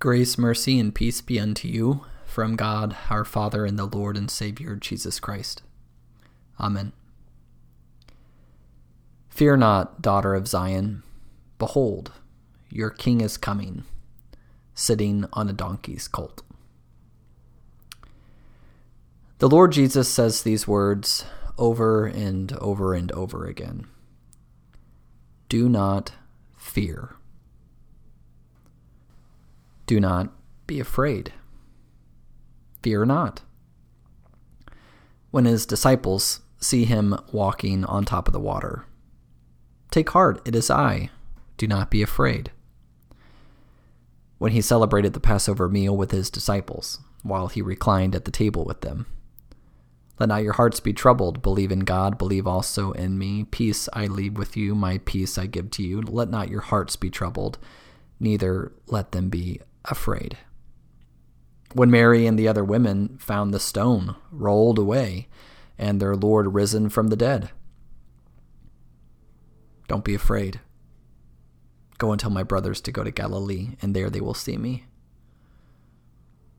Grace, mercy, and peace be unto you from God our Father and the Lord and Savior Jesus Christ. Amen. Fear not, daughter of Zion. Behold, your king is coming, sitting on a donkey's colt. The Lord Jesus says these words over and over and over again. Do not fear. Do not be afraid. Fear not. When his disciples see him walking on top of the water, take heart, it is I. Do not be afraid. When he celebrated the Passover meal with his disciples, while he reclined at the table with them, let not your hearts be troubled. Believe in God, believe also in me. Peace I leave with you, my peace I give to you. Let not your hearts be troubled, neither let them be afraid. When Mary and the other women found the stone rolled away and their Lord risen from the dead, don't be afraid. Go and tell my brothers to go to Galilee, and there they will see me.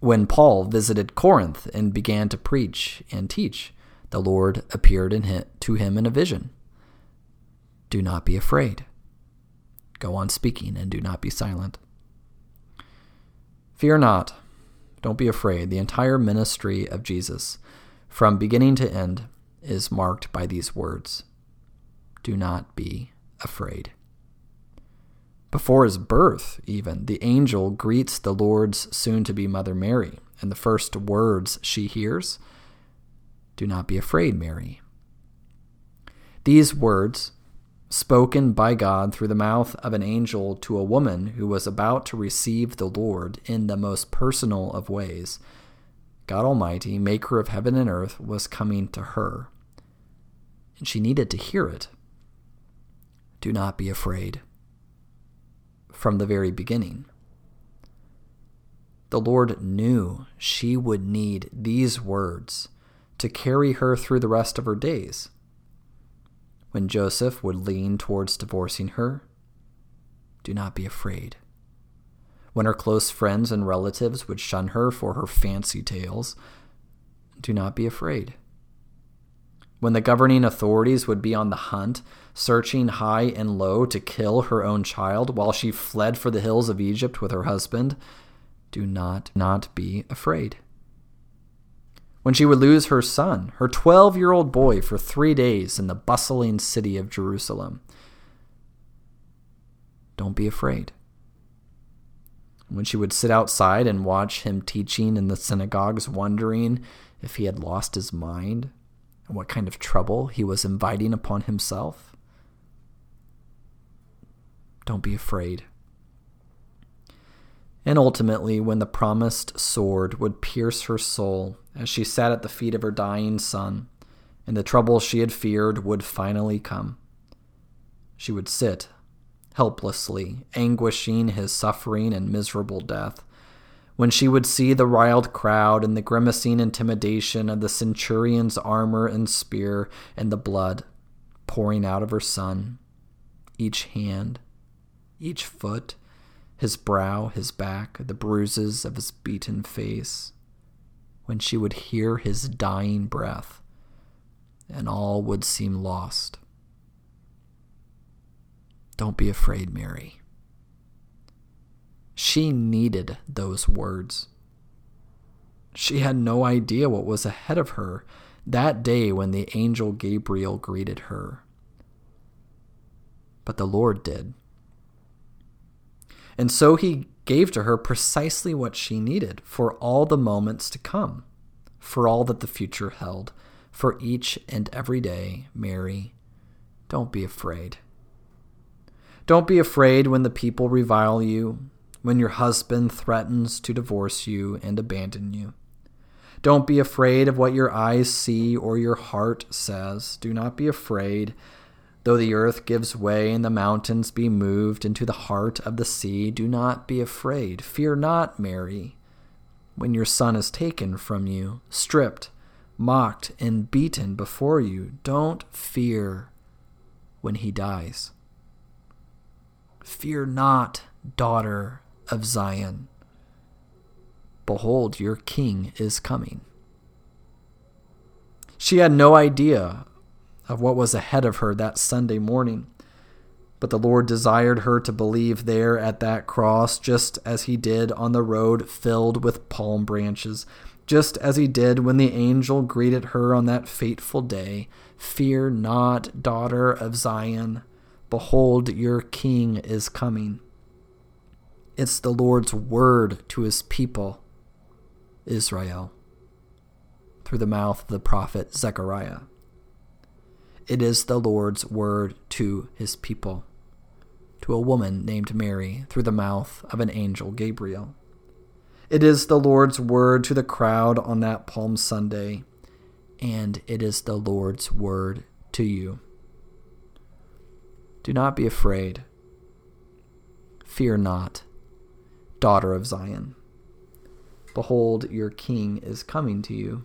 When Paul visited Corinth and began to preach and teach, the Lord appeared in to him in a vision. Do not be afraid. Go on speaking and do not be silent. Fear not. Don't be afraid. The entire ministry of Jesus, from beginning to end, is marked by these words Do not be afraid. Before his birth, even, the angel greets the Lord's soon to be Mother Mary, and the first words she hears Do not be afraid, Mary. These words spoken by God through the mouth of an angel to a woman who was about to receive the Lord in the most personal of ways. God Almighty, maker of heaven and earth, was coming to her, and she needed to hear it. Do not be afraid. From the very beginning, the Lord knew she would need these words to carry her through the rest of her days when Joseph would lean towards divorcing her, do not be afraid. When her close friends and relatives would shun her for her fancy tales, do not be afraid. When the governing authorities would be on the hunt, searching high and low to kill her own child while she fled for the hills of Egypt with her husband, do not not be afraid when she would lose her son, her 12 year old boy, for three days in the bustling city of Jerusalem. Don't be afraid. When she would sit outside and watch him teaching in the synagogues, wondering if he had lost his mind and what kind of trouble he was inviting upon himself. Don't be afraid. And ultimately, when the promised sword would pierce her soul as she sat at the feet of her dying son, and the trouble she had feared would finally come, she would sit helplessly, anguishing his suffering and miserable death. When she would see the riled crowd and the grimacing intimidation of the centurion's armor and spear and the blood pouring out of her son, each hand, each foot, his brow, his back, the bruises of his beaten face, when she would hear his dying breath, and all would seem lost. Don't be afraid, Mary. She needed those words. She had no idea what was ahead of her that day when the angel Gabriel greeted her. But the Lord did. And so he gave to her precisely what she needed for all the moments to come, for all that the future held, for each and every day. Mary, don't be afraid. Don't be afraid when the people revile you, when your husband threatens to divorce you and abandon you. Don't be afraid of what your eyes see or your heart says. Do not be afraid Though the earth gives way and the mountains be moved into the heart of the sea, do not be afraid. Fear not, Mary, when your son is taken from you, stripped, mocked, and beaten before you. Don't fear when he dies. Fear not, daughter of Zion. Behold, your king is coming. She had no idea of what was ahead of her that Sunday morning. But the Lord desired her to believe there at that cross, just as he did on the road filled with palm branches, just as he did when the angel greeted her on that fateful day Fear not, daughter of Zion. Behold, your king is coming. It's the Lord's word to his people, Israel, through the mouth of the prophet Zechariah. It is the Lord's word to his people, to a woman named Mary, through the mouth of an angel Gabriel. It is the Lord's word to the crowd on that Palm Sunday, and it is the Lord's word to you. Do not be afraid. Fear not, daughter of Zion. Behold, your king is coming to you.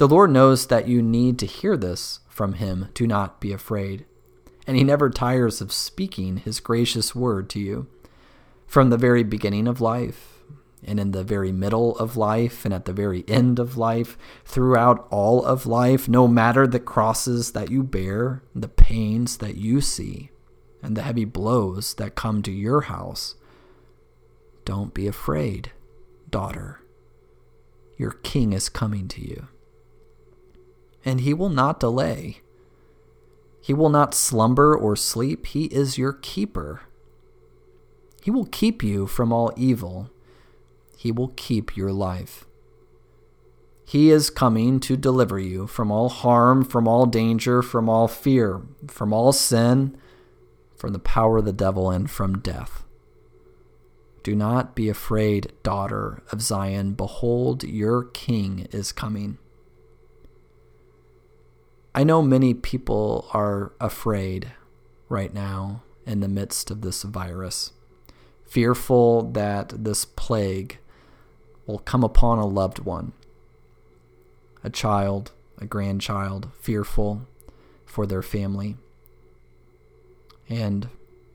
The Lord knows that you need to hear this from Him. Do not be afraid. And He never tires of speaking His gracious word to you. From the very beginning of life, and in the very middle of life, and at the very end of life, throughout all of life, no matter the crosses that you bear, the pains that you see, and the heavy blows that come to your house, don't be afraid, daughter. Your king is coming to you and he will not delay. He will not slumber or sleep. He is your keeper. He will keep you from all evil. He will keep your life. He is coming to deliver you from all harm, from all danger, from all fear, from all sin, from the power of the devil, and from death. Do not be afraid, daughter of Zion. Behold, your king is coming. I know many people are afraid right now in the midst of this virus, fearful that this plague will come upon a loved one, a child, a grandchild, fearful for their family, and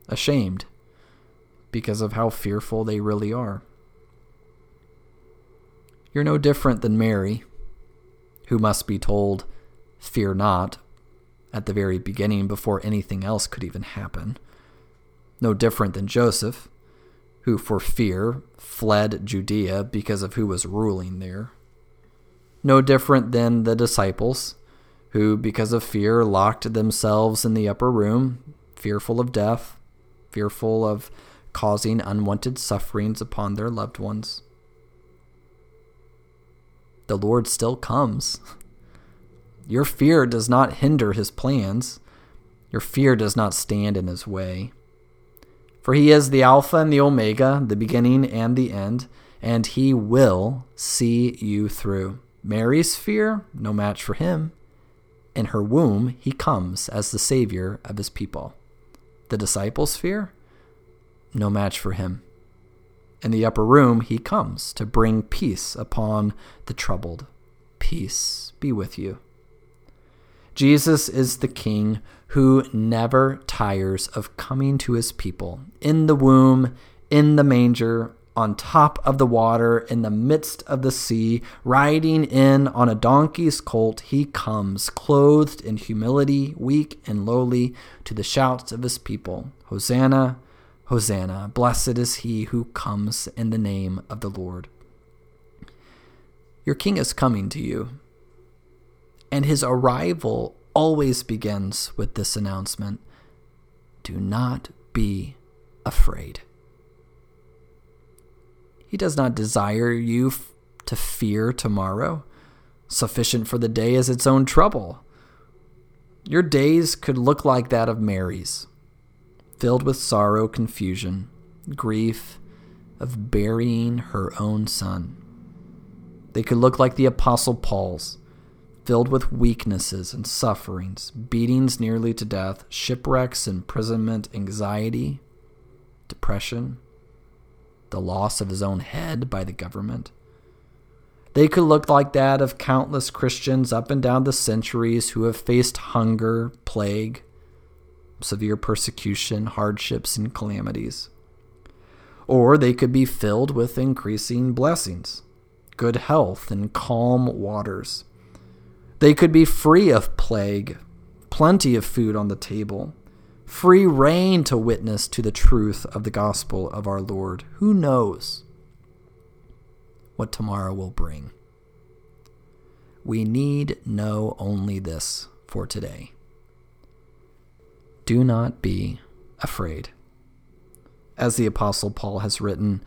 ashamed because of how fearful they really are. You're no different than Mary, who must be told fear not at the very beginning before anything else could even happen. No different than Joseph, who for fear fled Judea because of who was ruling there. No different than the disciples, who because of fear locked themselves in the upper room, fearful of death, fearful of causing unwanted sufferings upon their loved ones. The Lord still comes. Your fear does not hinder his plans. Your fear does not stand in his way. For he is the Alpha and the Omega, the beginning and the end, and he will see you through. Mary's fear, no match for him. In her womb, he comes as the Savior of his people. The disciples' fear, no match for him. In the upper room, he comes to bring peace upon the troubled. Peace be with you. Jesus is the King who never tires of coming to his people in the womb, in the manger, on top of the water, in the midst of the sea, riding in on a donkey's colt, he comes, clothed in humility, weak and lowly, to the shouts of his people. Hosanna, Hosanna, blessed is he who comes in the name of the Lord. Your king is coming to you and his arrival always begins with this announcement Do not be afraid. He does not desire you f- to fear tomorrow. Sufficient for the day is its own trouble. Your days could look like that of Mary's, filled with sorrow, confusion, grief of burying her own son. They could look like the Apostle Paul's, filled with weaknesses and sufferings, beatings nearly to death, shipwrecks, imprisonment, anxiety, depression, the loss of his own head by the government. They could look like that of countless Christians up and down the centuries who have faced hunger, plague, severe persecution, hardships, and calamities. or they could be filled with increasing blessings, good health, and calm waters. They could be free of plague, plenty of food on the table, free rein to witness to the truth of the gospel of our Lord. Who knows what tomorrow will bring? We need know only this for today. Do not be afraid. As the Apostle Paul has written,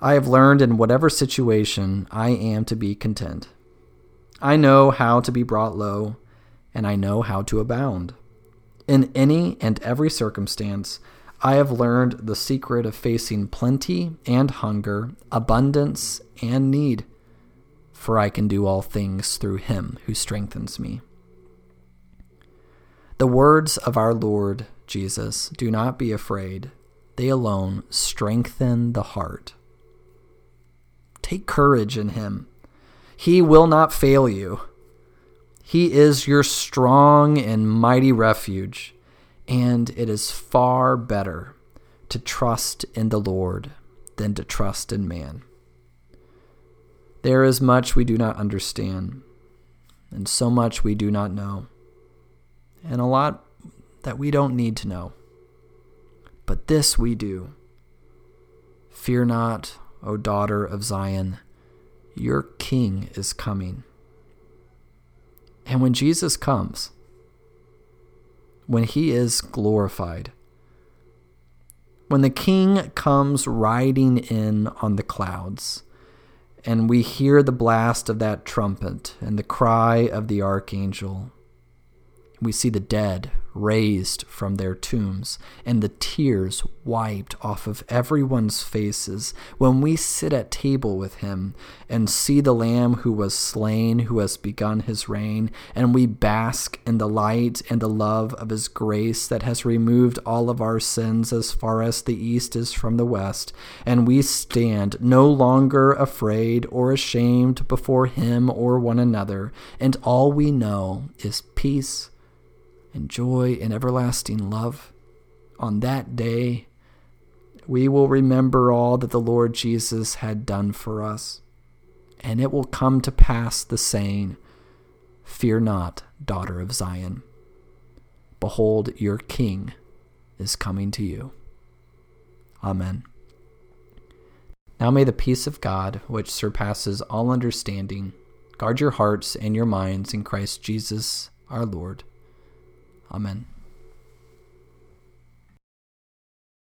I have learned in whatever situation I am to be content. I know how to be brought low, and I know how to abound. In any and every circumstance, I have learned the secret of facing plenty and hunger, abundance and need, for I can do all things through him who strengthens me. The words of our Lord Jesus, do not be afraid, they alone strengthen the heart. Take courage in him. He will not fail you. He is your strong and mighty refuge, and it is far better to trust in the Lord than to trust in man. There is much we do not understand, and so much we do not know, and a lot that we don't need to know. But this we do. Fear not, O daughter of Zion, your king is coming. And when Jesus comes, when he is glorified, when the king comes riding in on the clouds, and we hear the blast of that trumpet and the cry of the archangel, we see the dead raised from their tombs, and the tears wiped off of everyone's faces. When we sit at table with him and see the Lamb who was slain, who has begun his reign, and we bask in the light and the love of his grace that has removed all of our sins as far as the east is from the west, and we stand no longer afraid or ashamed before him or one another, and all we know is peace and joy and everlasting love. On that day, we will remember all that the Lord Jesus had done for us, and it will come to pass the saying, Fear not, daughter of Zion. Behold, your King is coming to you. Amen. Now may the peace of God, which surpasses all understanding, guard your hearts and your minds in Christ Jesus our Lord. Amen.